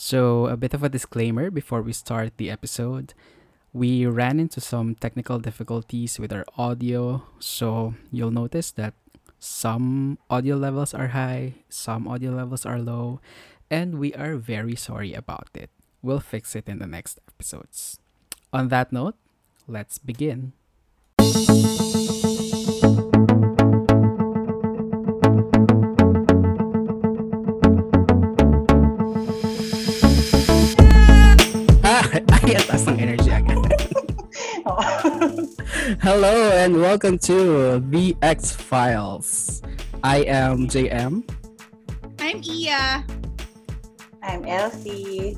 So, a bit of a disclaimer before we start the episode. We ran into some technical difficulties with our audio, so you'll notice that some audio levels are high, some audio levels are low, and we are very sorry about it. We'll fix it in the next episodes. On that note, let's begin. Hello and welcome to The X Files. I am JM. I'm Iya. I'm Elsie.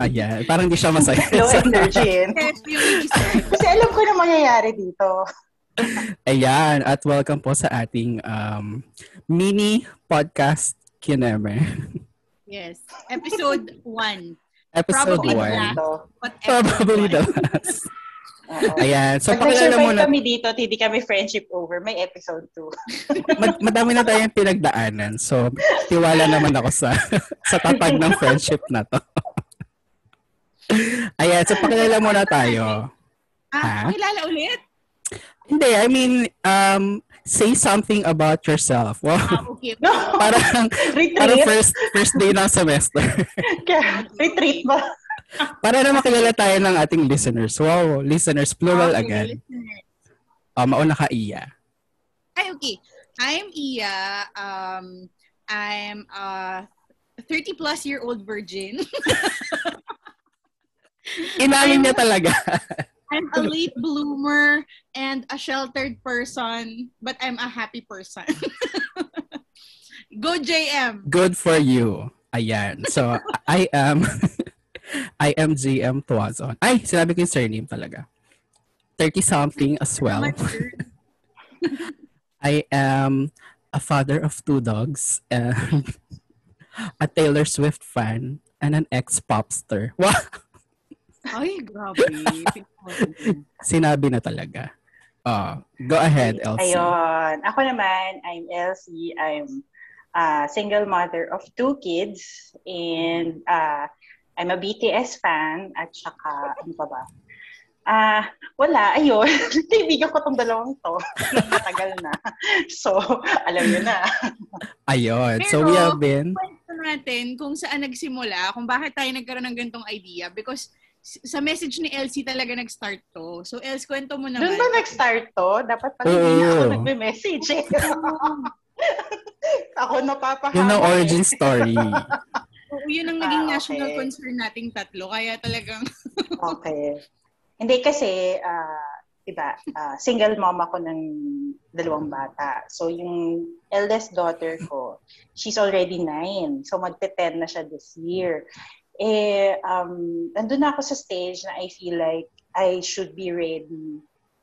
Ayan, parang di siya masaya. Low energy. Kasi alam ko na mangyayari dito. Ayan, at welcome po sa ating um, mini podcast Kineme. Yes. Episode 1. Episode Probably 1. last. Ito. But Probably episode the one. last. Oo. Ayan, so Pag pakilala nag-survive muna. kami dito, at hindi kami friendship over. May episode 2. Mad- madami na tayong pinagdaanan. So, tiwala naman ako sa sa tatag ng friendship na to. Ayan, so pakilala muna tayo. Ha? Ah, pakilala ulit? Hindi, I mean, um, say something about yourself. Wow, Ah, okay. No, parang, parang first first day ng semester. Kaya, retreat ba? Para na makilala tayo ng ating listeners. Wow, listeners, plural Okay, agad. listeners. Uh, mauna ka, Iya. Ay, okay. I'm Iya. Um, I'm a 30 plus year old virgin. Inamin niya talaga. I'm a late bloomer and a sheltered person, but I'm a happy person. Go JM. Good for you. Ayan. So, I am I am GM Tuazon. Ay, sinabi ko yung surname talaga. 30-something as well. I am a father of two dogs, and a Taylor Swift fan, and an ex-popster. Wow! Ay, grabe. Sinabi na talaga. Uh, go ahead, Elsie. Ayun. Ako naman, I'm Elsie. I'm a single mother of two kids. And uh, I'm a BTS fan. At saka, ano pa ba? Ah, wala, ayun. Kaibigan ko tong dalawang to. Matagal na. So, alam niyo na. Ayun. So, Pero- we have been... kwento natin kung saan nagsimula, kung bakit tayo nagkaroon ng ganitong idea. Because sa message ni Elsie talaga nag-start to. So, Els, kwento mo naman. Doon ba nag-start to? Dapat pala hindi na ako nagme-message eh. ako napapahamak. Yun ang eh. origin story. Oo, yun ang naging Ah, national okay. concern nating tatlo. Kaya talagang, Okay. Hindi kasi, ah, iba, ah, single mom ako ng dalawang bata. So, yung eldest daughter ko, she's already nine. So, magte-10 na siya this year. Eh, um, nandun na ako sa stage na I feel like I should be ready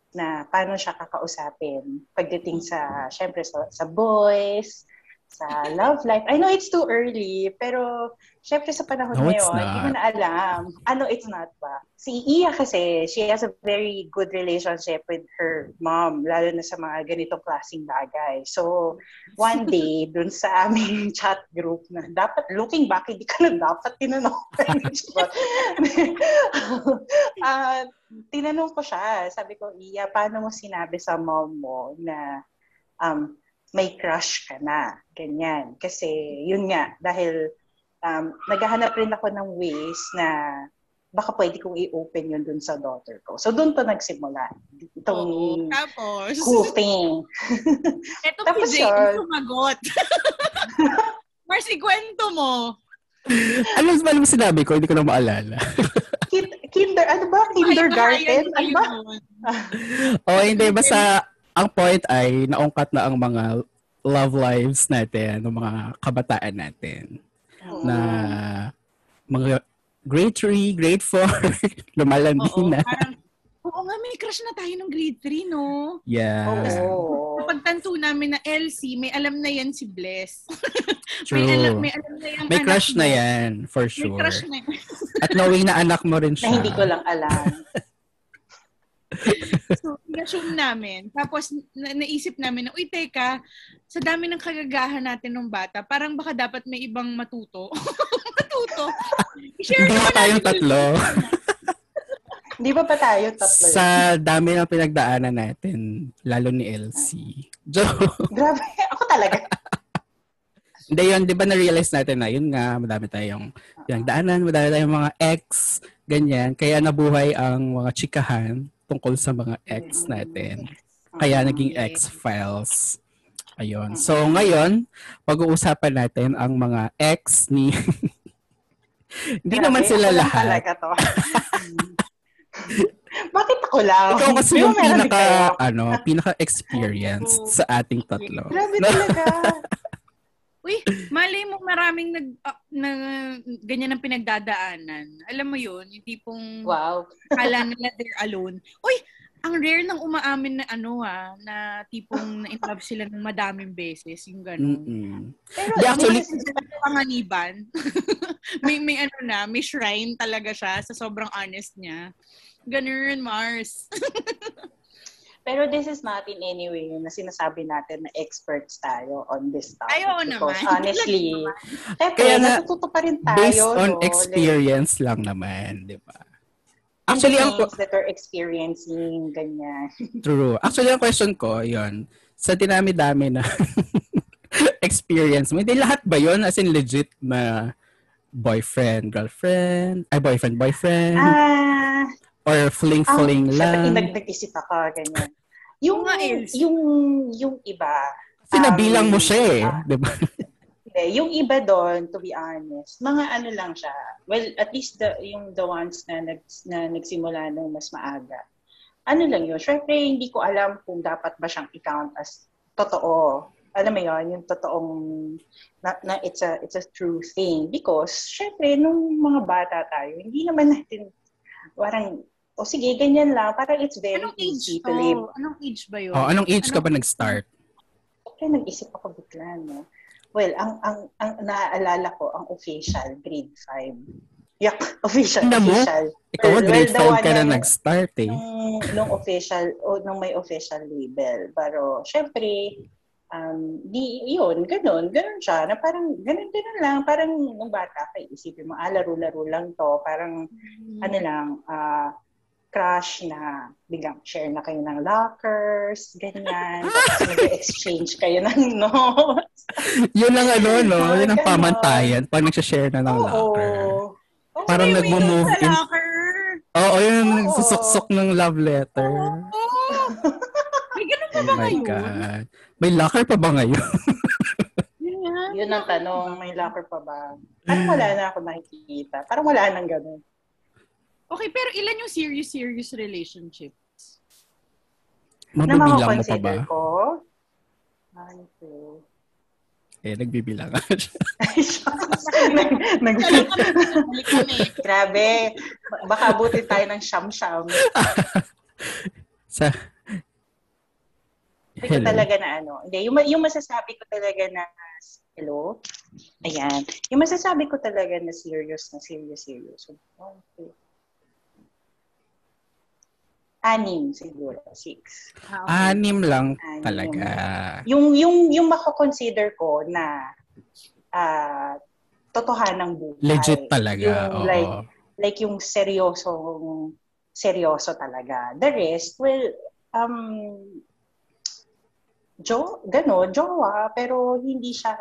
na paano siya kakausapin pagdating sa, syempre, sa, sa boys, sa love life. I know it's too early, pero syempre sa panahon No, ngayon, hindi ko na alam. Ano, it's not ba? Si Iya kasi, she has a very good relationship with her mom, lalo na sa mga ganitong klaseng bagay. So, one day, dun sa aming chat group na dapat, looking back, hindi ka na dapat tinanong. Ah, tinanong ko siya, sabi ko, Iya, paano mo sinabi sa mom mo na um, may crush ka na? Ganyan. Kasi, yun nga, dahil um, naghahanap rin ako ng ways na baka pwede kong i-open yun dun sa daughter ko. So, dun to nagsimula. Itong oo. Tapos, cool thing. eto Tapos si Jane sumagot. Marcy, kwento mo. ano ba yung sinabi ko? Hindi ko na maalala. Kin- kinder, ano ba? Kindergarten? Ano ba? o hindi, basta ang point ay naungkat na ang mga love lives natin, ng mga kabataan natin. Oo. Na mga grade 3, grade 4, lumalandi Oo, na. parang, oo nga, may crush na tayo ng grade 3, no? Yeah. Oo. Kapag tanto namin na Elsie, may alam na yan si Bless. True. May alam, may alam na yan. May anak crush mo. na yan, for May sure. crush na yan. At knowing na anak mo rin Na siya. hindi ko lang alam. So, in-assume namin. Tapos, na- naisip namin na, uy, teka, sa dami ng kagagahan natin ng bata, parang baka dapat may ibang matuto. matuto. share Hindi pa naman tayong tatlo. Hindi ba pa tayo tatlo? Sa dami ng pinagdaanan natin, lalo ni Elsie. Joke. Grabe, ako talaga. Hindi yun, di ba na-realize natin na yun nga, madami tayong pinagdaanan, madami tayong mga ex, ganyan. Kaya nabuhay ang mga chikahan tungkol sa mga ex natin. Kaya naging X-Files. Ayun. So ngayon, pag-uusapan natin ang mga ex ni... Hindi naman sila lahat. Talaga to. Bakit ako lang? Ikaw kasi yung pinaka, ano, pinaka-experienced sa ating tatlo. Grabe talaga. Uy, malay mo maraming nag, ah, na, ganyan ang pinagdadaanan. Alam mo yun, yung tipong Wow. kala nila they're alone. Uy, ang rare nang umaamin na ano ah, na tipong na-in love sila ng madaming beses, yung gano'n. Pero Di, actually, Panganiban. may, may ano na, may shrine talaga siya sa sobrang honest niya. Ganun, Mars. Pero this is not in any way na sinasabi natin na experts tayo on this topic. Ay, oo Because naman. honestly, syempre, Kaya nga, natututo pa rin tayo. Based on no? experience lang naman, di ba? Like, Actually, ang things that we're experiencing, ganyan. true. Actually, ang question ko, yon sa dinami-dami na experience mo, hindi lahat ba yon As in legit na boyfriend, girlfriend, ay boyfriend, boyfriend, Ah, or fling-fling syempre, lang. nag- nag-isip ako, ganyan. Yung, Mga else. yung, yung iba, Sinabilang um, mo siya eh, ah, di ba? Hindi, yung iba doon, to be honest, mga ano lang siya. Well, at least the, yung the ones na, nag, na nagsimula nung mas maaga. Ano lang yun? Syempre, hindi ko alam kung dapat ba siyang i-count as totoo. Alam mo yun, yung totoong, na, na it's, a, it's a true thing. Because, syempre, nung mga bata tayo, hindi naman natin, parang, o sige, ganyan lang. Parang it's very Anong age? easy to live. Oh, anong age ba yun? Oh, anong age ka ba nag-start? Kaya nag-isip ako bigla, no? Well, ang ang ang naaalala ko, ang official, grade 5. Yak, official, Tingnan mo. official. Ikaw, Well, grade the 5 one ka na na- nag-start eh. Nung, nung official, o nung may official label. Pero, syempre, um, di, yun, ganun, ganun siya, na parang, ganun, ganun lang, parang nung bata ka, isipin mo, ah, laro-laro lang to, parang, Hmm. ano lang, ah, crush na biglang share na kayo ng lockers, ganyan. Tapos mag-exchange kayo ng notes. Yun ang ano, no? Ah, Yun ang ganon. pamantayan pag nagsashare na ng locker. Oo, Parang May nagmo-move in. locker. Oo, yun, Oo. nagsusok-sok ng love letter. Oo. May ganun pa Oh ba ngayon? God. May locker pa ba ngayon? Yun nga. Yun ang tanong, may locker pa ba? Parang wala na ako nakikita. Parang wala nang ganun. Okay, pero ilan yung serious-serious relationship? Na Mabibilang mo pa ba? ko. One, two. Eh, nagbibilang ka siya. nag, nag, grabe. Baka abutin tayo ng siyam-siyam. Sa... Sabi ko Hello. talaga na ano. Hindi, yung, yung masasabi ko talaga na hello. Ayan. Yung masasabi ko talaga na serious na serious serious. So, one, two. Anim siguro. Six. Ah, okay. Anim lang Anim. talaga. Yung, yung, yung mako-consider ko na ah totohanang buhay. Legit talaga. Yung Oo. like, like yung seryosong seryoso talaga. The rest, well, um, jo, gano, jowa, pero hindi siya...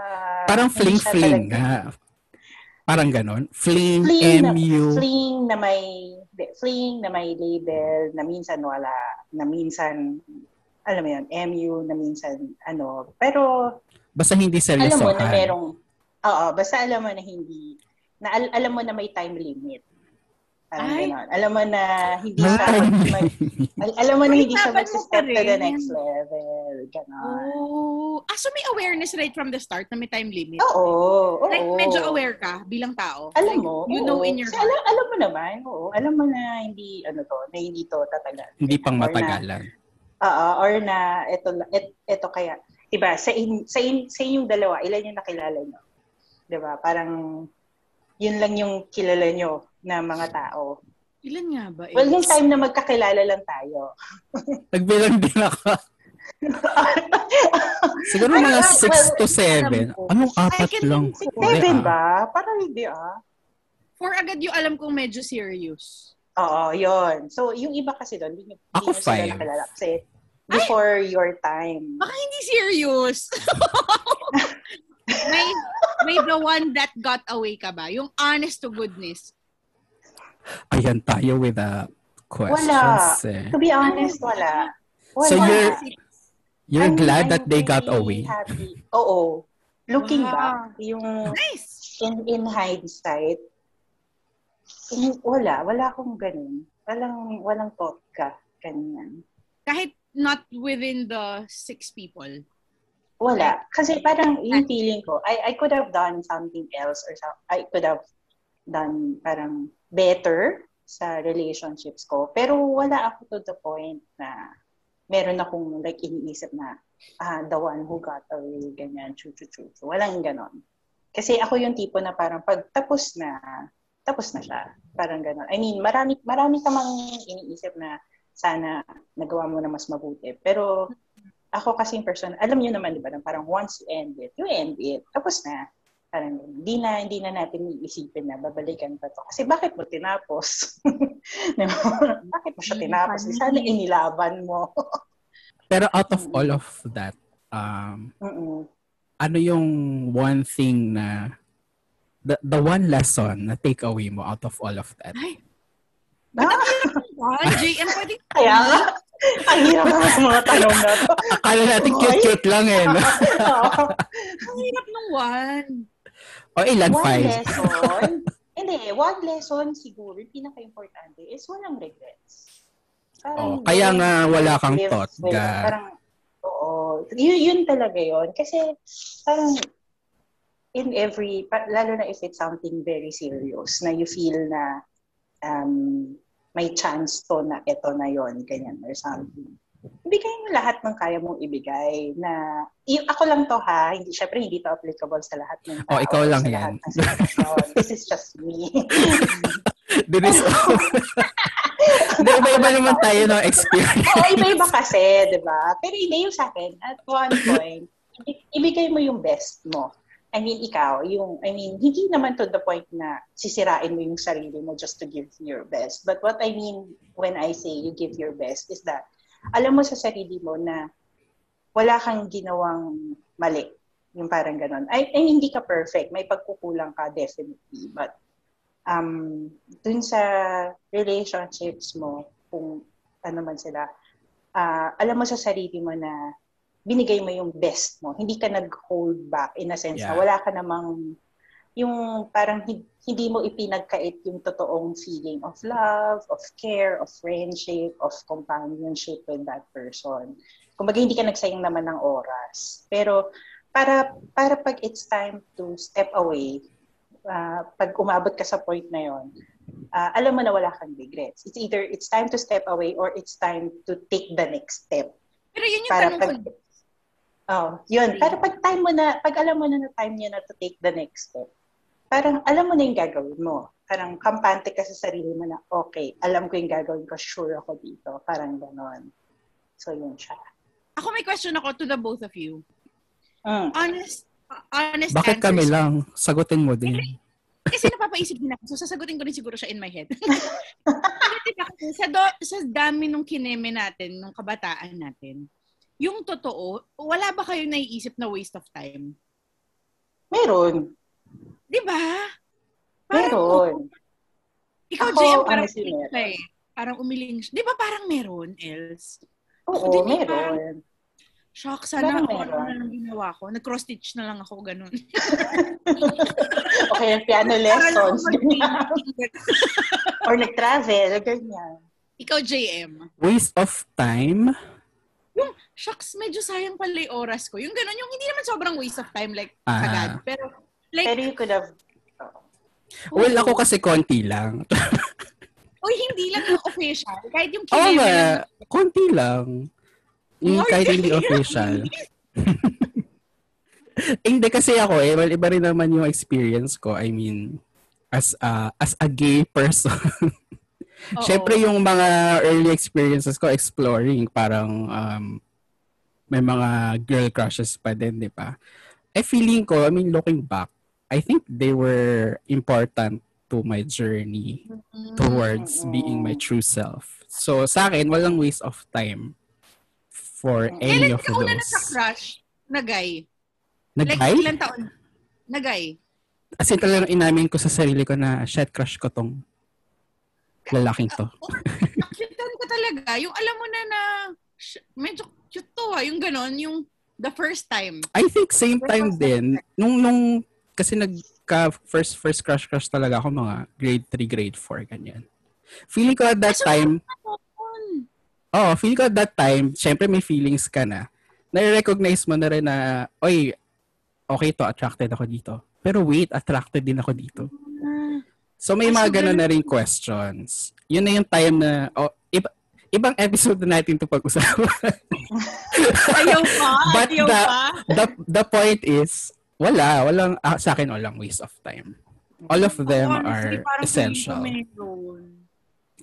Parang hindi siya talaga- nga. Parang ganon. Fling, Fling na, MU. fling na may fling na may label na minsan wala, na minsan alam mo yun, MU na minsan ano, pero Basta hindi alam mo na merong oo, basta alam mo na hindi na al- alam mo na may time limit. Parang Ay. ganon. Alam mo na hindi siya mag- al- alam mo na hindi siya mag-step to the next level. Ganon. Oh. Ah, so may awareness right from the start na may time limit? Oo, oo. Like, medyo aware ka bilang tao? Alam Like, mo, You oo. know in your Kasi alam, alam mo naman, oo. Alam mo na hindi, ano to, na hindi to tatagal. Hindi pang Or na- matagalan. Oo, or na ito et, ito kaya, 'di ba? Sa in, sa in, sa inyong dalawa, ilan yung nakilala nyo? 'Di ba? Parang yun lang yung kilala nyo na mga tao. Ilan nga ba? eh? Well, yung time na magkakilala lang tayo. Nagbilang din ako. Siguro Ay, mga ah, 6 well, to 7. alam ko. Anong apat can lang? think Seven Hindi, ah. ba? Parang hindi ah. Four agad yung alam kong medyo serious. Oo, yon. So, yung iba kasi doon, hindi Ako five. nakilala kasi before your time. Baka hindi serious. may, may the one that got away ka ba? Yung honest to goodness. Ayan tayo with the questions eh. To be honest, wala. Wala. So you're you're I'm- glad I'm that they got away? Happy. Oo. Looking Wow. back, yung Nice. in, in hindsight, in, wala. Wala akong ganun. Walang, walang thought ka. Ganyan. Kahit not within the six people. Wala. Kasi parang yung feeling ko, I, I could have done something else or so, I could have done parang better sa relationships ko. Pero wala ako to the point na meron akong like iniisip na ah, the one who got away, ganyan, chu chu chu chu. Walang ganon. Kasi ako yung tipo na parang pag tapos na, tapos na siya. Parang ganon. I mean, marami, marami ka mang iniisip na sana nagawa mo na mas mabuti. Pero ako kasing person, alam niyo naman, di ba, parang once you end it, you end it. Tapos na. Parang hindi na, hindi na natin iisipin na babalikan pa to. Kasi bakit mo tinapos? Bakit mo siya tinapos? Sana inilaban mo. Pero out of all of that, um, Mm-mm. ano yung one thing na the, the one lesson na take away mo out of all of that? Ay, Ah, JM, pwede kaya nga. Ang hirap naman sa mga tanong na to. Akala natin cute-cute lang eh. no? Ang hirap ng one. O ilan? one Five? lesson, hindi, one lesson siguro, yung pinaka-importante is walang regrets. Oh, kaya nga wala kang thought, ga. Parang, oo, yun, yun talaga yun. Kasi, parang, in every, lalo na if it's something very serious, na you feel na um, may chance to na ito na yon ganyan, or something. Ibigay mo lahat ng kaya mong ibigay na, y- ako lang to ha, hindi, syempre hindi to applicable sa lahat ng tao. Oh, ikaw lang yan. This is just me. There is... Hindi, iba-iba naman tayo ng experience. Oo, iba-iba kasi, di ba? Pero hindi yung sa akin. At one point, ibigay mo yung best mo. I mean, ikaw, yung, I mean, hindi naman to the point na sisirain mo yung sarili mo just to give your best. But what I mean when I say you give your best is that, alam mo sa sarili mo na wala kang ginawang mali. Yung parang. I, I mean, hindi ka perfect. May pagkukulang ka, definitely. But, um, dun sa relationships mo, kung ano man sila, ah, alam mo sa sarili mo na binigay mo yung best mo. Hindi ka nag-hold back in a sense na Yeah. wala ka namang yung parang hi- hindi mo ipinagkait yung totoong feeling of love, of care, of friendship, of companionship with that person. Kumbaga hindi ka nagsayang naman ng oras. Pero para para pag it's time to step away, ah, pag umabot ka sa point na yon, ah, alam mo na wala kang regrets. It's either it's time to step away or it's time to take the next step. Pero yun yung Para tanong pag ko. Oh, yun. Para pag time mo na, pag alam mo na na time niya na to take the next step, parang alam mo na yung gagawin mo. Parang kampante ka sa sarili mo na, okay, alam ko yung gagawin ko, sure ako dito. Parang ganon. So, yun siya. Ako may question ako to the both of you. Mm. Honest, honest Bakit kami answers. lang? Sagutin mo din. Kasi napapaisip din ako. So, sasagutin ko rin siguro siya in my head. Kasi sa, do, sa dami nung kineme natin, nung kabataan natin, yung totoo, wala ba kayo naiisip na waste of time? Meron. Di ba? Meron. Ikaw, Ako, JM, parang honestly, umiling siya eh. Parang umiling siya. Di ba parang meron, else? Oo, din eh, meron. Shock, sana ako ano na lang ginawa ko. Nag-cross-stitch na lang ako, ganun. Okay, yung piano lessons. Or nag-travel, ganyan. Ikaw, JM. Waste of time? Shucks, medyo sayang pala yung oras ko. Yung ganun, yung hindi naman sobrang waste of time, like, Ah. agad. Pero, like, Pero you could have, Well, ako kasi konti lang. Uy, hindi lang yung official. Kahit yung Oo kineme nga, lang. konti lang. Yung More kahit hindi official. hindi kasi ako eh, well, iba rin naman yung experience ko. I mean, as a, as a gay person. Oo. Siyempre yung mga early experiences ko, exploring, parang um, may mga girl crushes pa din, di ba? Eh, feeling ko, I mean, looking back, I think they were important to my journey towards Mm-mm. being my true self. So sa akin, walang waste of time for Mm. any Kailan of ka una na sa those. crush na guy? Like, Nag-hi? ilang taon? Na guy? As in talagang inamin ko sa sarili ko na, shit, crush ko tong lalaking to. Nakyutan ka talaga. Yung alam mo na na, medyo cute to ah. Yung ganon, yung the first time. I think same time din, nung, nung, kasi nagka first, first crush crush talaga ako mga grade 3, grade 4, ganyan. Feeling ko at that so- time, oh, feeling ko at that time, syempre may feelings ka na. Nare-recognize mo na rin na, oy, okay to, attracted ako dito. Pero wait, attracted din ako dito. Ah, So may Ah, mga ganun- na rin questions. Yun na yung time na, oh, iba, ibang episode na natin to pag-usapan. Ayaw pa? But Ayaw the- pa? the, the point is, wala, walang, ah, sa akin, walang waste of time. All of them Honestly, are parang essential.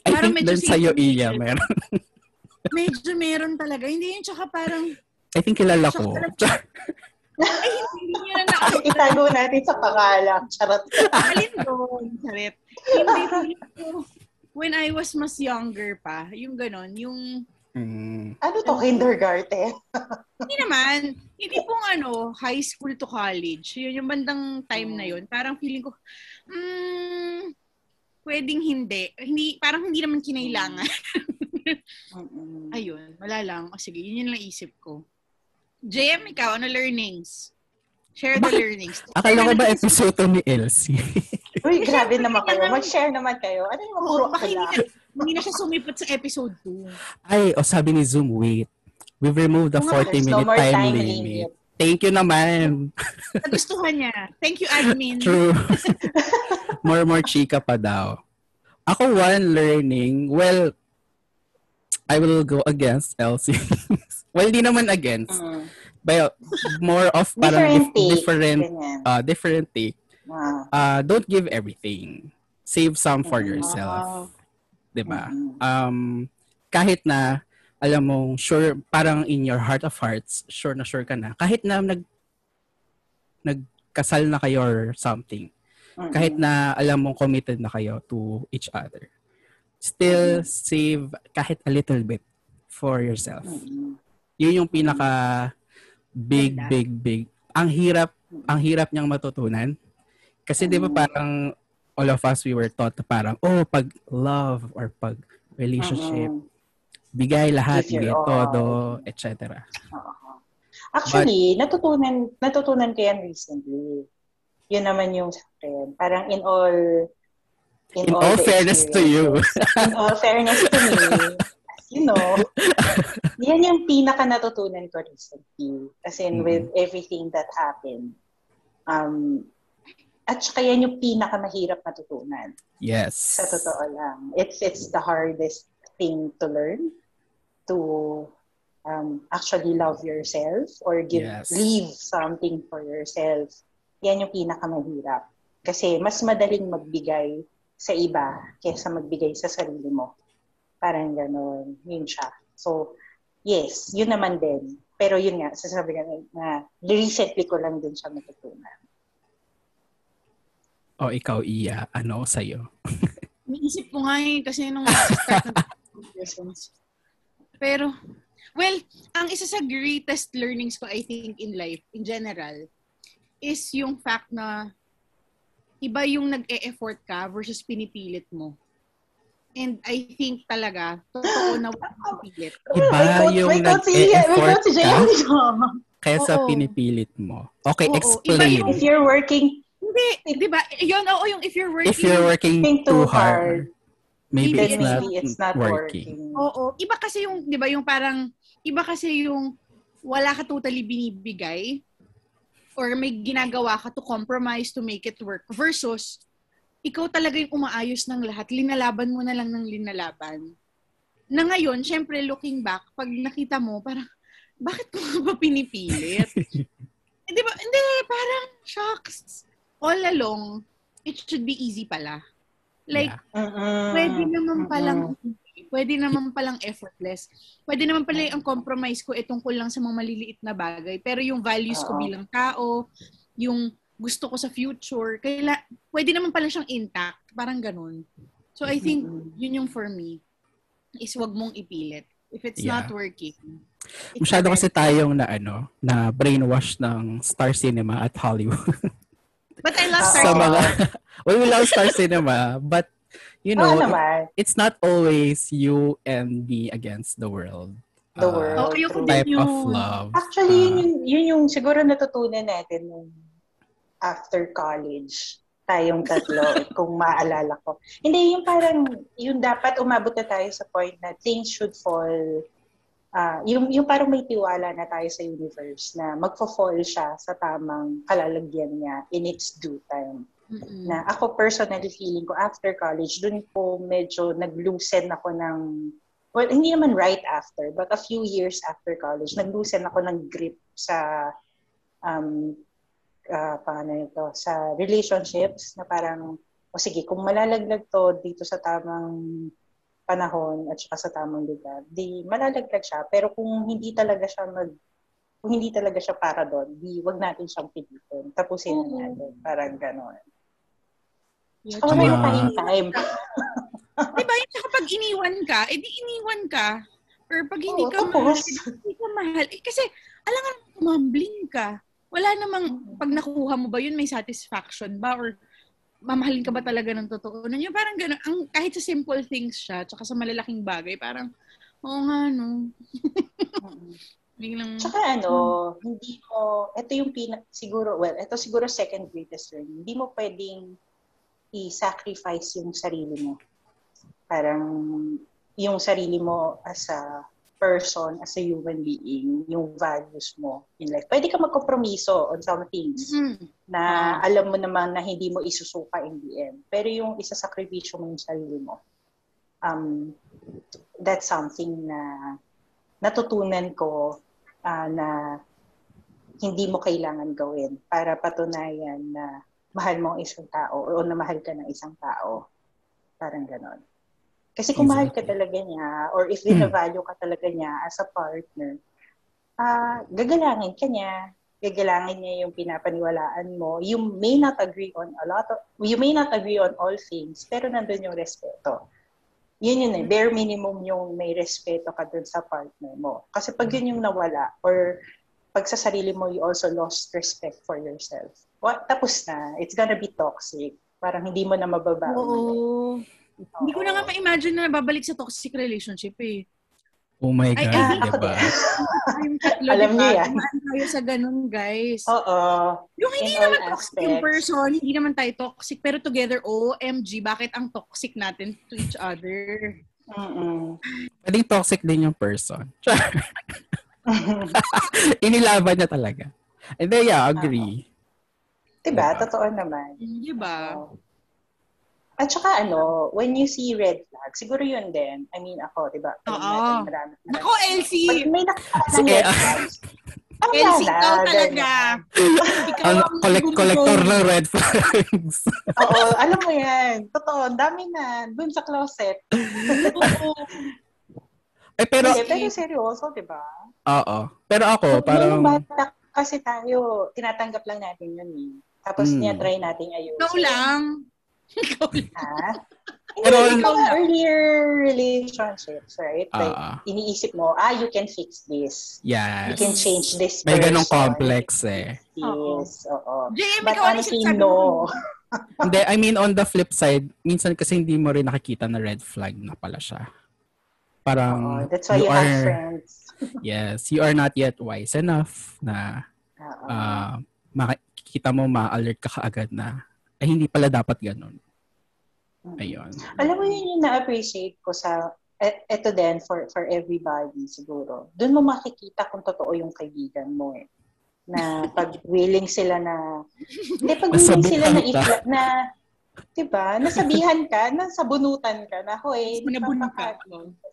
I parang think medyo din sa'yo, Iya, meron. Medyo meron talaga. Hindi yun, tsaka parang, I think kilala ko. ay, hindi nyo na. Itago natin sa pangalan. Charot. Alin doon, sarit. Hindi, when I was mas younger pa, yung ganon, yung, Mm, Ano to, kindergarten? hindi naman, hindi pong ano, high school to college. Yun, yung bandang time na yun, parang feeling ko, mm, pwedeng hindi. Hindi, parang hindi naman kinailangan. Mm-mm. Ayun, wala lang. O sige, yun yung lang isip ko. JM, ikaw, ano learnings? Share the Bakit? learnings. akala ko ba episode ni Elsie? Uy, grabe naman kayo. Mag-share naman kayo. Ano yung Oo, puro baka hindi na, hindi na siya sumipot sa episode 2. Ay, o sabi ni Zoom, wait. We've removed the Oo nga, 40 there's no minute more time, time limit. limit. Thank you naman. Nagustuhan niya. Thank you, admin. True. more more chika pa daw. Ako one learning, well, I will go against Elsie. well, di naman against. Mm. But more of parang Different dif- different uh, different take. Ah. Uh, don't give everything. Save some for Mm. yourself. 'Di ba? Mm-mm. Um kahit na alam mo sure parang in your heart of hearts sure na sure ka na kahit na nag nagkasal na kayo or something Mm-mm. kahit na alam mong committed na kayo to each other still save kahit a little bit for yourself Mm-mm. yun yung pinaka big big big ang hirap ang hirap niyang matutunan kasi di ba Mm. parang all of us we were taught parang oh pag love or pag relationship Mm-mm. Bigay lahat bigay all. todo etc Oo. Actually, natutunan natutunan ko yan recently. Yun naman yung sa akin. Parang in all in all the fairness to you in all fairness to me, you know, yan yung pinaka natutunan ko recently. As in, Mhm. with everything that happened. Um, at saka yan yung pinaka mahirap matutunan. yes Sa totoo lang. It's, it's the hardest thing to learn to um, actually love yourself or give Yes. leave something for yourself. Yan yung pinakamahirap. Kasi mas madaling magbigay sa iba kaysa magbigay sa sarili mo. Parang gano'n. Yun siya. So, yes, yun naman din. Pero yun nga, sasabi ka na recently ko lang din siya natutunan. o ikaw iya ano sa'yo Iniisip ko nga eh, kasi nung start ng. Pero, well, ang isa sa greatest learnings ko, I think, in life, in general, is yung fact na iba yung nag-e-effort ka versus pinipilit mo. And I think talaga, totoo na walang pinipilit. Iba yung nag-e-effort si ka kaysa Oo. pinipilit mo okay Oo, iba explain yung- If you're working Hindi, di ba? Yun, oo, yung if you're working, if you're working too too hard, maybe Then it's not, maybe it's not working. working. Oo. Iba kasi yung, di ba, yung parang, iba kasi yung wala ka totally binibigay or may ginagawa ka to compromise to make it work versus ikaw talaga yung umaayos ng lahat. Linalaban mo na lang ng linalaban. Na ngayon, syempre, looking back, pag nakita mo, parang, bakit ko nga ba pinipilit? eh, di ba? Hindi, parang, shocks. All along, it should be easy pala. Like, Yeah. Pwede naman palang pwede naman palang effortless. Pwede naman pala ang compromise ko eh tungkol lang sa mga maliliit na bagay. Pero yung values ko bilang tao, yung gusto ko sa future. Kaila, pwede naman pala siyang intact. Parang ganun. So I think yun yung for me is wag mong ipilit. If it's Yeah. not working. it's Masyado kasi tayong na ano, na brainwash ng Star Cinema at Hollywood. But I love Star mga, well, we love Star Cinema, but, you know, naman. it's not always you and me against the world. The Uh, world. Oh, ayoko True. din type of yun. love. Actually, yun, Uh, yung, yun yung siguro natutunan natin nung after college tayong tatlo, kung maalala ko. Hindi, yung parang, yung dapat umabot na tayo sa point na things should fall, ah yung, yung parang may tiwala na tayo sa universe na magfo-fall siya sa tamang kalalagyan niya in its due time. Mm-mm. Na ako personally feeling ko after college, dun po medyo nag-loosen ako ng, well, hindi naman right after, but a few years after college, nag-loosen ako ng grip sa, um, uh, paano ito, sa relationships na parang, o sige, kung malalaglag to dito sa tamang panahon at saka sa tamang lugar, di malalaglag siya. Pero kung hindi talaga siya mag, kung hindi talaga siya para doon, di wag natin siyang pilitin. Tapusin na natin. Parang gano'n. Wala Tama. na tayong time. Diba, yung tsaka pag iniwan ka, edi iniwan ka. Or pag hindi Oo, ka tapos? mahal, hindi ka mahal. Eh, kasi, alangan, mambling ka. Wala namang, pag nakuha mo ba yun, may satisfaction ba? Or mamahalin ka ba talaga ng totoo? Nun, yung parang gano'n, ang, kahit sa simple things siya, tsaka sa malalaking bagay, parang, oo nga, no. Biglang, Tsaka ano, hindi mo, ito yung pina, siguro, well, ito siguro second greatest learning. Hindi mo pwedeng i-sacrifice yung sarili mo. Parang yung sarili mo as a person, as a human being, yung values mo in life. Pwede ka magkompromiso on some things mm, na alam mo naman na hindi mo isusuka in the end. Pero yung isasakripisyo mo yung sarili mo, um, that's something na natutunan ko ah, na hindi mo kailangan gawin para patunayan na mahal mo ang isang tao o na mahal ka ng isang tao. Parang ganon. Kasi kung mahal ka Exactly. talaga niya or if Hmm. binavalue ka talaga niya as a partner, ah gagalangin ka niya, gagalangin niya yung pinapaniwalaan mo. You may not agree on a lot of, you may not agree on all things, pero nandun yung respeto. Yun yun eh, bare minimum yung may respeto ka dun sa partner mo. Kasi pag yun yung nawala, or pag sa sarili mo, you also lost respect for yourself. What, tapos na, it's gonna be toxic. Parang hindi mo na mababawi. oo. Hindi ko na nga ma-imagine na babalik sa toxic relationship eh. Oh my Ay, God, ay, ako diba? Alam diba? niyo yan. Dumaan tayo sa ganun, guys. Oo. Yung hindi in naman toxic yung person, hindi naman tayo toxic, pero together, OMG, bakit ang toxic natin to each other? Mm-mm. Pwedeng toxic din yung person. Inilaban niya talaga. And then, yeah, agree. Diba? Diba? Totoo naman. Di ba? Oo. At saka ano, when you see red flag, siguro yun din. I mean, ako, di ba? alam Oo. marami, marami. Nako, Elsie! Pag may nakakita ng Sige. red flags, ang Elsie, ikaw talaga. Ikaw Ang ang collect collector ng red flags. Oo, alam mo yan. Totoo, ang dami na. Dun sa closet. Eh, pero, Hindi, pero seryoso, di ba? oo. Pero ako, Parang, parang, bata kasi tayo, tinatanggap lang natin yun eh. Tapos Hmm. niya try nating ayusin. Ikaw lang. Ikaw lang. Pero- ikaw mga earlier relationships, right? Like, ah, iniisip mo, ah, you can fix this. You yes. can change this May ganong person. complex eh. Yes, oo. JM, But ikaw ano honestly, no. Hindi, I mean, on the flip side, minsan kasi hindi mo rin nakikita na red flag na pala siya. Parang, Oo, that's why you, have are, friends. yes, you are not yet wise enough na Oo. ah makikita mo, ma-alert ka kaagad na, ay hindi pala dapat ganun. Ayun. Alam mo yun yung na-appreciate ko sa et, eto din for for everybody siguro. Doon mo makikita kung totoo yung kaibigan mo eh. Na pag willing sila na hindi pag willing sila na itla, na 'di ba? Nasabihan ka, nasabunutan ka na hoy, Sinabun ka.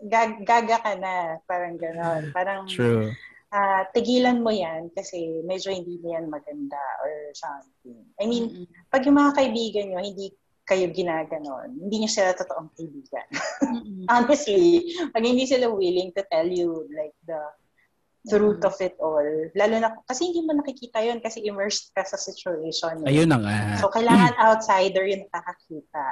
gag, gaga ka na, parang gano'n. Parang True. Ah, tigilan mo 'yan kasi medyo hindi mo yan maganda or something. I mean, Mm-mm. pag yung mga kaibigan nyo, hindi kayo ginaganon, hindi nyo sila totoong kaibigan. Mm-mm. Honestly, pag hindi sila willing to tell you like the the root of it all. Lalo na, kasi hindi mo nakikita yon kasi immersed ka sa situation. Ayun na nga. So, kailangan outsider yung nakakakita.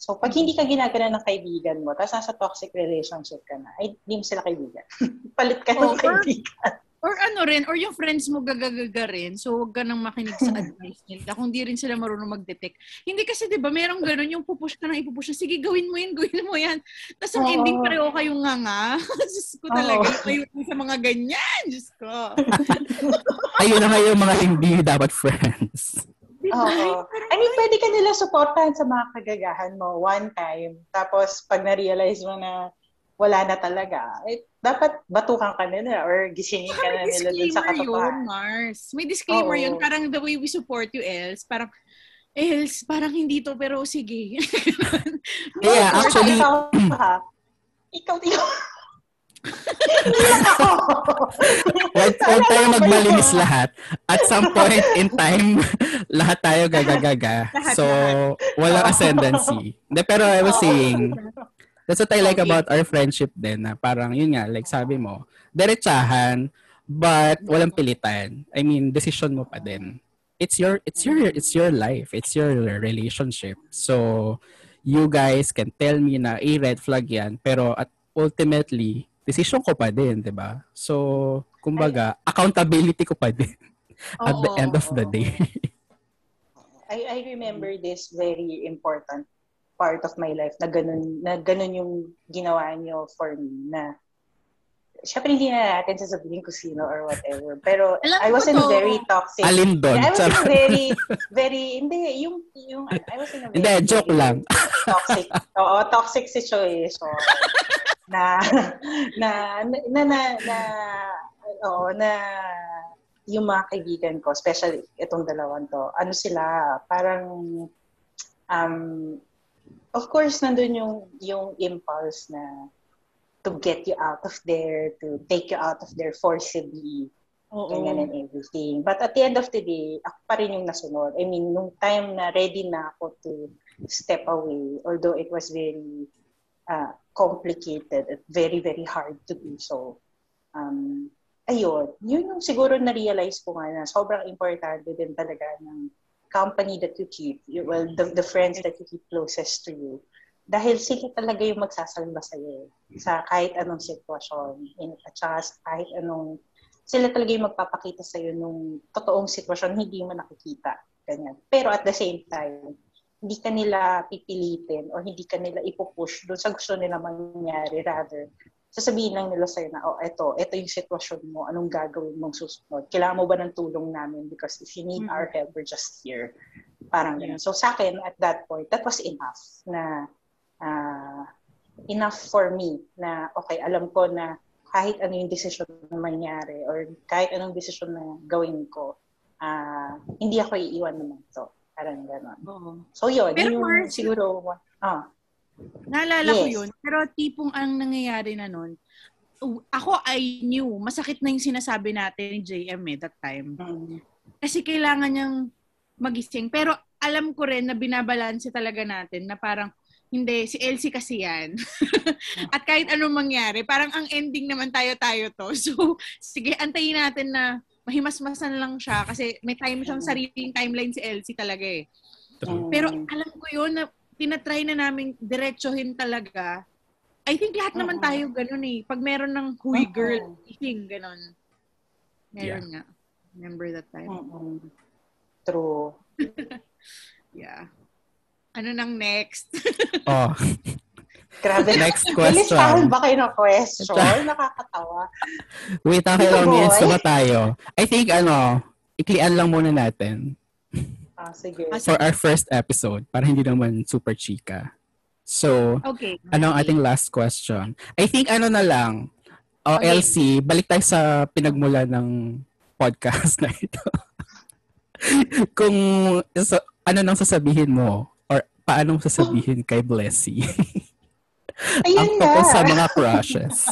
So, pag hindi ka ginagana ng kaibigan mo, tapos nasa toxic relationship ka na, ay, hindi mo sila kaibigan. Palit ka ng Or- kaibigan. Or ano rin, or yung friends mo gagagaga rin, so huwag ka nang makinig sa advice nila kung di rin sila marunong mag-detect. Hindi kasi 'di ba, merong ganun yung pupush ka nang ipupush, na, sige gawin mo yan, gawin mo yan. Tapos ang Oo. ending pareho kayong nga nga. Diyos ko talaga, Oo. kayo sa mga ganyan. Diyos ko. Ayun na yung mga hindi dapat friends. Di ba? Oo. I mean, pwede ka nila supportahan sa mga kagagahan mo one time. Tapos, pag na-realize mo na wala na talaga, eh, dapat batukan ka nila or gisingin ka na May nila dun sa disclaimer yun, katotohanan. Mars. May disclaimer Oo. yun. Parang the way we support you, Els, parang, Els, parang hindi to, pero sige. Yeah, actually, ikaw, ha? Ikaw, ikaw. Huwag huwag tayo magmalinis lahat. At some point in time, lahat tayo gagagaga. So, walang ascendancy. Hindi, pero I was saying, that's what I like about our friendship din, na parang, yun nga, like sabi mo, diretsahan, but walang pilitan. I mean, decision mo pa din. It's your, it's your, it's your life. It's your relationship. So, you guys can tell me na, eh, red flag yan, pero at ultimately, decision ko pa din, di ba? So, kumbaga, accountability ko pa din at the end of the day. I, I remember this very important part of my life na ganun, na ganun yung ginawa niyo for me na syempre hindi na natin sasabihin ko sino or whatever. Pero Alam I was in to. very toxic. Alin doon? I was in very, very, hindi, yung, yung, I was in a very, Hindi, joke very lang. Toxic, oo, toxic situation. Na, na, na, na, na, na, oo, na, yung mga kaibigan ko, especially itong dalawang to, ano sila, parang, um, of course, nandun yung, yung impulse na to get you out of there, to take you out of there forcibly, Oo. ganyan and everything. But at the end of the day, ako pa rin yung nasunod. I mean, nung time na ready na ako to step away, although it was very uh, complicated at very, very hard to do so. Um, ayun, yun yung siguro na-realize ko nga na sobrang importante din talaga ng company that you keep, you, well, the, the friends that you keep closest to you. Dahil sila talaga yung magsasalba sa'yo sa kahit anong sitwasyon. In, at saka sa kahit anong, sila talaga yung magpapakita sa'yo nung totoong sitwasyon, hindi mo nakikita. Ganyan. Pero at the same time, hindi ka nila pipilitin o hindi ka nila ipupush doon sa gusto nila mangyari. Rather, sasabihin lang nila sa'yo na, oh, eto, eto yung sitwasyon mo, anong gagawin mong susunod? Kailangan mo ba ng tulong namin? Because if you need Mm. our help, we're just here. Parang ganun. So sa akin, at that point, that was enough na ah, enough for me na, okay, alam ko na kahit ano yung decision na mangyari or kahit anong decision na gawin ko, ah, hindi ako iiwan naman to. Parang gano'n. Oo. So yun, Pero yun yung Mars- siguro, ah, Naalala ko Yes. yun. Pero tipong ang nangyayari na nun, uh, ako I knew, masakit na yung sinasabi natin ni JM eh, that time. mm, Kasi kailangan niyang magising. Pero alam ko rin na binabalanse talaga natin na parang, hindi, si Elsie kasi yan. At kahit anong mangyari, parang ang ending naman tayo-tayo to. So, sige, antayin natin na mahimasmasan lang siya kasi may time siyang sariling timeline si Elsie talaga eh. mm, Pero alam ko yun na tinatry na namin diretsohin talaga. I think lahat naman Oo. tayo ganun eh. Pag meron ng huy girl, gising, ganun. Meron nga. Remember that time? mm, true. Yeah. Ano nang next? Oh, Grabe. next question. ba kayo ng question? Nakakatawa. Wait, ang Dito, kailang minutes na ba tayo? I think, ano, iklian lang muna natin Ah, sige. Ah, for our first episode para hindi naman super chika. So, Okay. ano ang ating last question? I think ano na lang, oh, Okay. LC, balik tayo sa pinagmula ng podcast na ito. Kung sa- ano nang sasabihin mo or paano sasabihin kay Blessy Ayun na. tungkol sa mga crushes.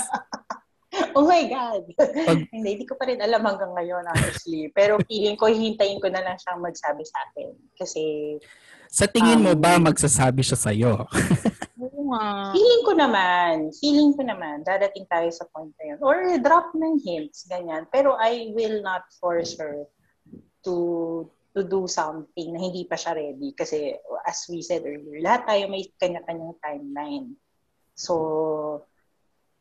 Oh my God. Pag- hindi, hindi ko pa rin alam hanggang ngayon, honestly. Pero feeling ko, hintayin ko na lang siyang magsabi sa akin. Kasi, Sa tingin mo Um, ba magsasabi siya sa'yo? oo nga. Feeling ko naman, feeling ko naman, dadating tayo sa point na yun. Or drop ng hints, ganyan. Pero I will not force her to to do something na hindi pa siya ready. Kasi as we said earlier, lahat tayo may kanya-kanyang timeline. So,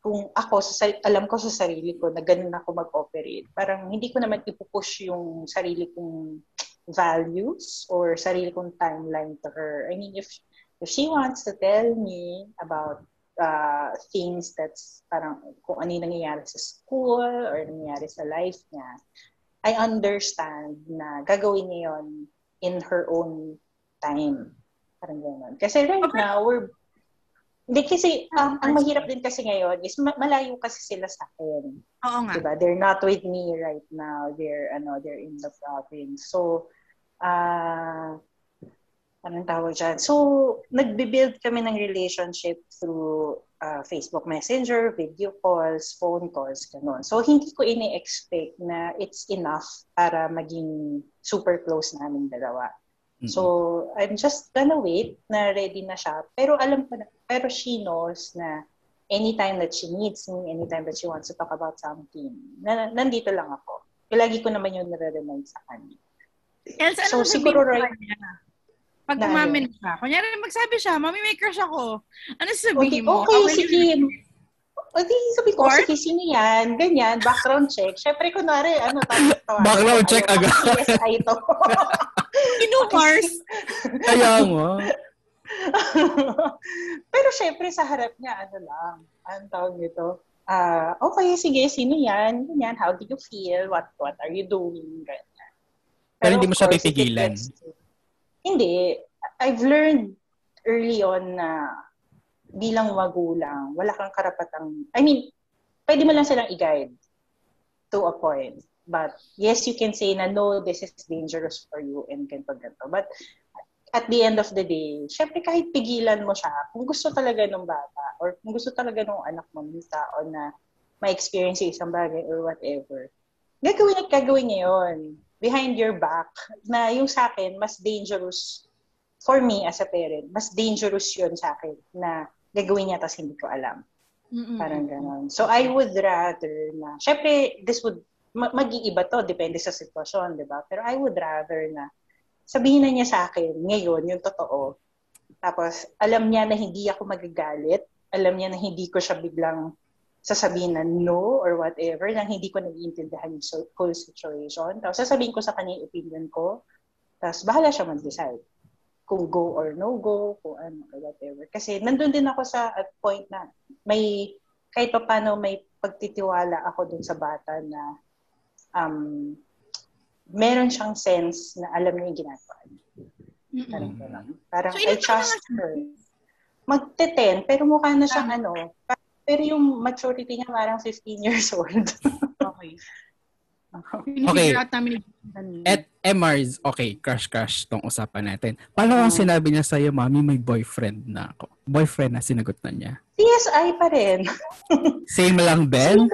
kung ako, sa, alam ko sa sarili ko na ganun ako mag-operate, parang hindi ko naman ipupush yung sarili kong values or sarili kong timeline to her. I mean, if if she wants to tell me about uh, things that's parang kung ano yung nangyayari sa school or nangyayari sa life niya, I understand na gagawin niya yon in her own time. Parang gano'n. Kasi right okay. now, we're hindi kasi, um, ang mahirap din kasi ngayon is malayo kasi sila sa akin. Oo nga. Diba? They're not with me right now. They're, ano, they're in the province. So, uh, anong tawag dyan? So, nagbe-build kami ng relationship through uh, Facebook Messenger, video calls, phone calls, ganun. So, hindi ko ini-expect na it's enough para maging super close namin dalawa. Mm-hmm. So, I'm just gonna wait na ready na siya. Pero alam ko na, pero she knows na anytime that she needs me, anytime that she wants to talk about something, na, nandito lang ako. Lagi ko naman yung nare-remind sa kanya. Else, ano so, siguro right, niya? Pag umamin siya, kunyari magsabi siya, Mami, may crush ako. Ano sabihin okay, mo? Okay, sige. O di, sabi ko, sige, sino yan? Ganyan, background check. Siyempre, kunwari, ano, tayo. background check agad. CSI ito. Sino Mars? Kaya mo. Pero syempre, sa harap niya, ano lang, ang tawag nito, ah, uh, okay, sige, sino yan? Ganyan, how do you feel? What what are you doing? Ganyan. Pero, Pero hindi mo siya pipigilan. Hindi. I've learned early on na bilang magulang, wala kang karapatang, I mean, pwede mo lang silang i-guide to a point. But yes, you can say na no, this is dangerous for you and ganito, ganito. But at the end of the day, syempre kahit pigilan mo siya, kung gusto talaga ng bata or kung gusto talaga ng anak mo, ng tao na ma-experience yung isang bagay or whatever, gagawin at gagawin niya yun behind your back na yung sa akin, mas dangerous for me as a parent, mas dangerous yun sa akin na gagawin niya tapos hindi ko alam. Mm-mm. Parang ganon. So I would rather na, syempre, this would, mag-iiba to, depende sa sitwasyon, di ba? Pero I would rather na sabihin na niya sa akin ngayon yung totoo. Tapos alam niya na hindi ako magagalit, alam niya na hindi ko siya biglang sasabihin na no or whatever nang hindi ko nag-iintindihan yung whole situation. Tapos sasabihin ko sa kanya yung opinion ko. Tapos bahala siya mag-decide kung go or no go, kung ano or whatever. Kasi nandun din ako sa at point na may kahit pa paano may pagtitiwala ako dun sa bata na um, meron siyang sense na alam niya yung ginagawa niya. Parang, parang so, I trust her. Magte-10, pero mukha na siyang um, ano, pero yung maturity niya parang 15 years old. okay. Okay. At MRs, okay, crush-crush tong usapan natin. Paano ang hmm. sinabi niya sa'yo, mami, may boyfriend na ako? Boyfriend na sinagot na niya? CSI pa rin. Same lang din?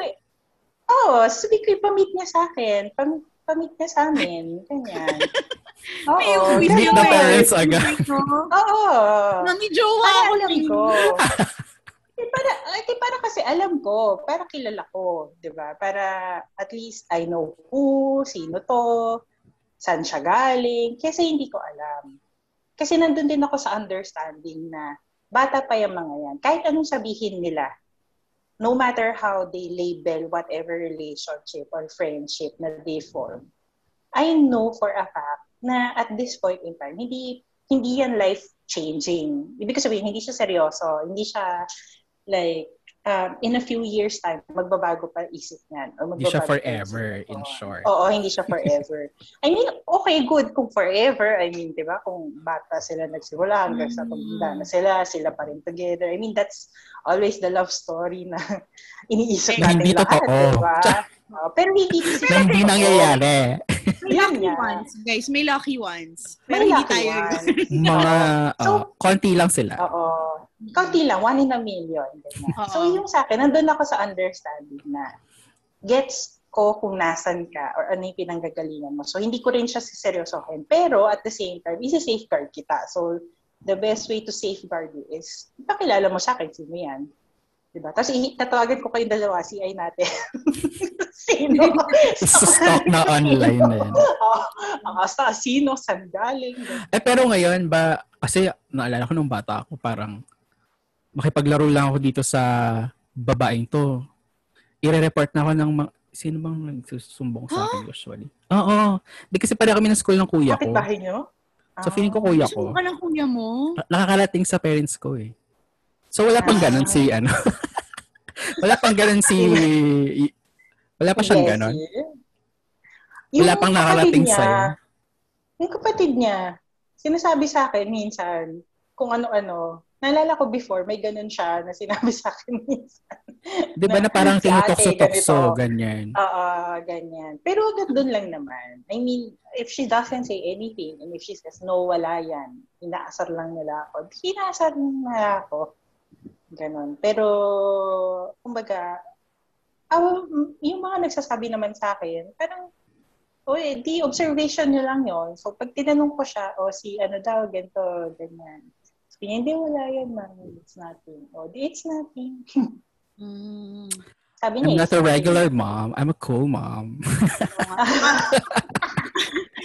Oo, oh, sabi ko, pamit niya sa akin. Pam pamit niya sa amin. Ganyan. Oo. Meet the parents agad. Oo. Mami, jowa ako lang ko. Eh, para, eh, para kasi alam ko, para kilala ko, di ba? Para at least I know who, sino to, saan siya galing, kasi hindi ko alam. Kasi nandun din ako sa understanding na bata pa yung mga yan. Kahit anong sabihin nila, no matter how they label whatever relationship or friendship na they form, I know for a fact na at this point in time, hindi hindi yan life changing. Ibig sabihin, hindi siya seryoso, hindi siya like um, in a few years time, magbabago pa isip niyan. Or hindi siya forever, in short. Oo, hindi siya forever. I mean, okay, good kung forever. I mean, di ba, kung bata sila nagsimula hanggang sa tumanda na sila, sila pa rin together. I mean, that's always the love story na iniisip natin hindi lahat, totoo. diba? Uh, pero hindi na hindi nangyayari. May lucky ones, guys. May lucky ones. Pero may hindi tayo. Mga, uh, so, konti lang sila. Oo. Kaunti lang, one in a million. Uh-huh. So yung sa akin, nandun ako sa understanding na gets ko kung nasan ka or ano yung pinanggagalingan mo. So hindi ko rin siya siseryosohin. Pero at the same time, isi-safeguard kita. So the best way to safeguard you is, ipakilala mo sa akin, sino yan? Diba? Tapos tatawagan ko kayong dalawa, CI natin. sino? Stock na online na yan. Ang asta, sino, saan galing. Eh, pero ngayon ba, kasi naalala ko nung bata ako, parang makipaglaro lang ako dito sa babaeng to. Ire-report na ako ng mga, sino bang nagsusumbong sa akin usually? Oo. Di kasi pala kami ng school ng kuya ko. bahay nyo? So feeling ko kuya ko. mo ka ng kuya mo? Nakakalating sa parents ko eh. So wala pang ganun si ano. wala pang ganun si wala pa siyang ganun. Wala pang nakarating niya, sa'yo. Yung kapatid niya, sinasabi sa akin minsan, kung ano-ano. Naalala ko before, may ganun siya na sinabi sa akin minsan. Di ba na parang Si ate, tinutokso-tokso, ganyan. Oo, ganyan. Pero doon lang naman. I mean, if she doesn't say anything, and if she says, no, wala yan, inaasar lang nila ako, inaasar nila ako. Ganon. Pero, kumbaga, ah, yung mga nagsasabi naman sa akin, parang, o eh, di observation nyo lang yon So, pag tinanong ko siya, o si ano daw, ganito, ganyan. Niya, hindi, wala yan, ma'am. It's nothing. O, di, it's nothing. Mm. Sabi I'm niya, not it's a regular mom. I'm a cool mom.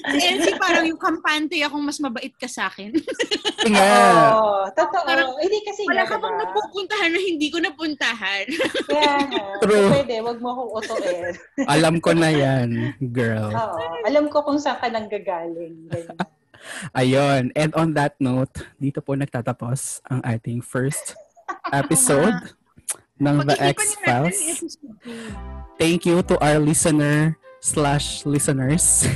Si Elsie, parang yung kampante akong mas mabait ka sa akin. Nga, Oo, totoo. Parang Hindi kasi Wala ka bang diba? napupuntahan na hindi ko napuntahan. Kaya nga. True. Pwede, wag mo akong utuin. alam ko na yan, girl. Oo. Alam ko kung saan ka nanggagaling. Ganyan. Ayun. And on that note, dito po nagtatapos ang ating first episode ng The X-Files. Thank you to our listener slash listeners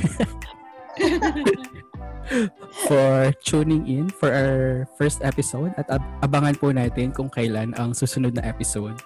for tuning in for our first episode at ab- abangan po natin kung kailan ang susunod na episode.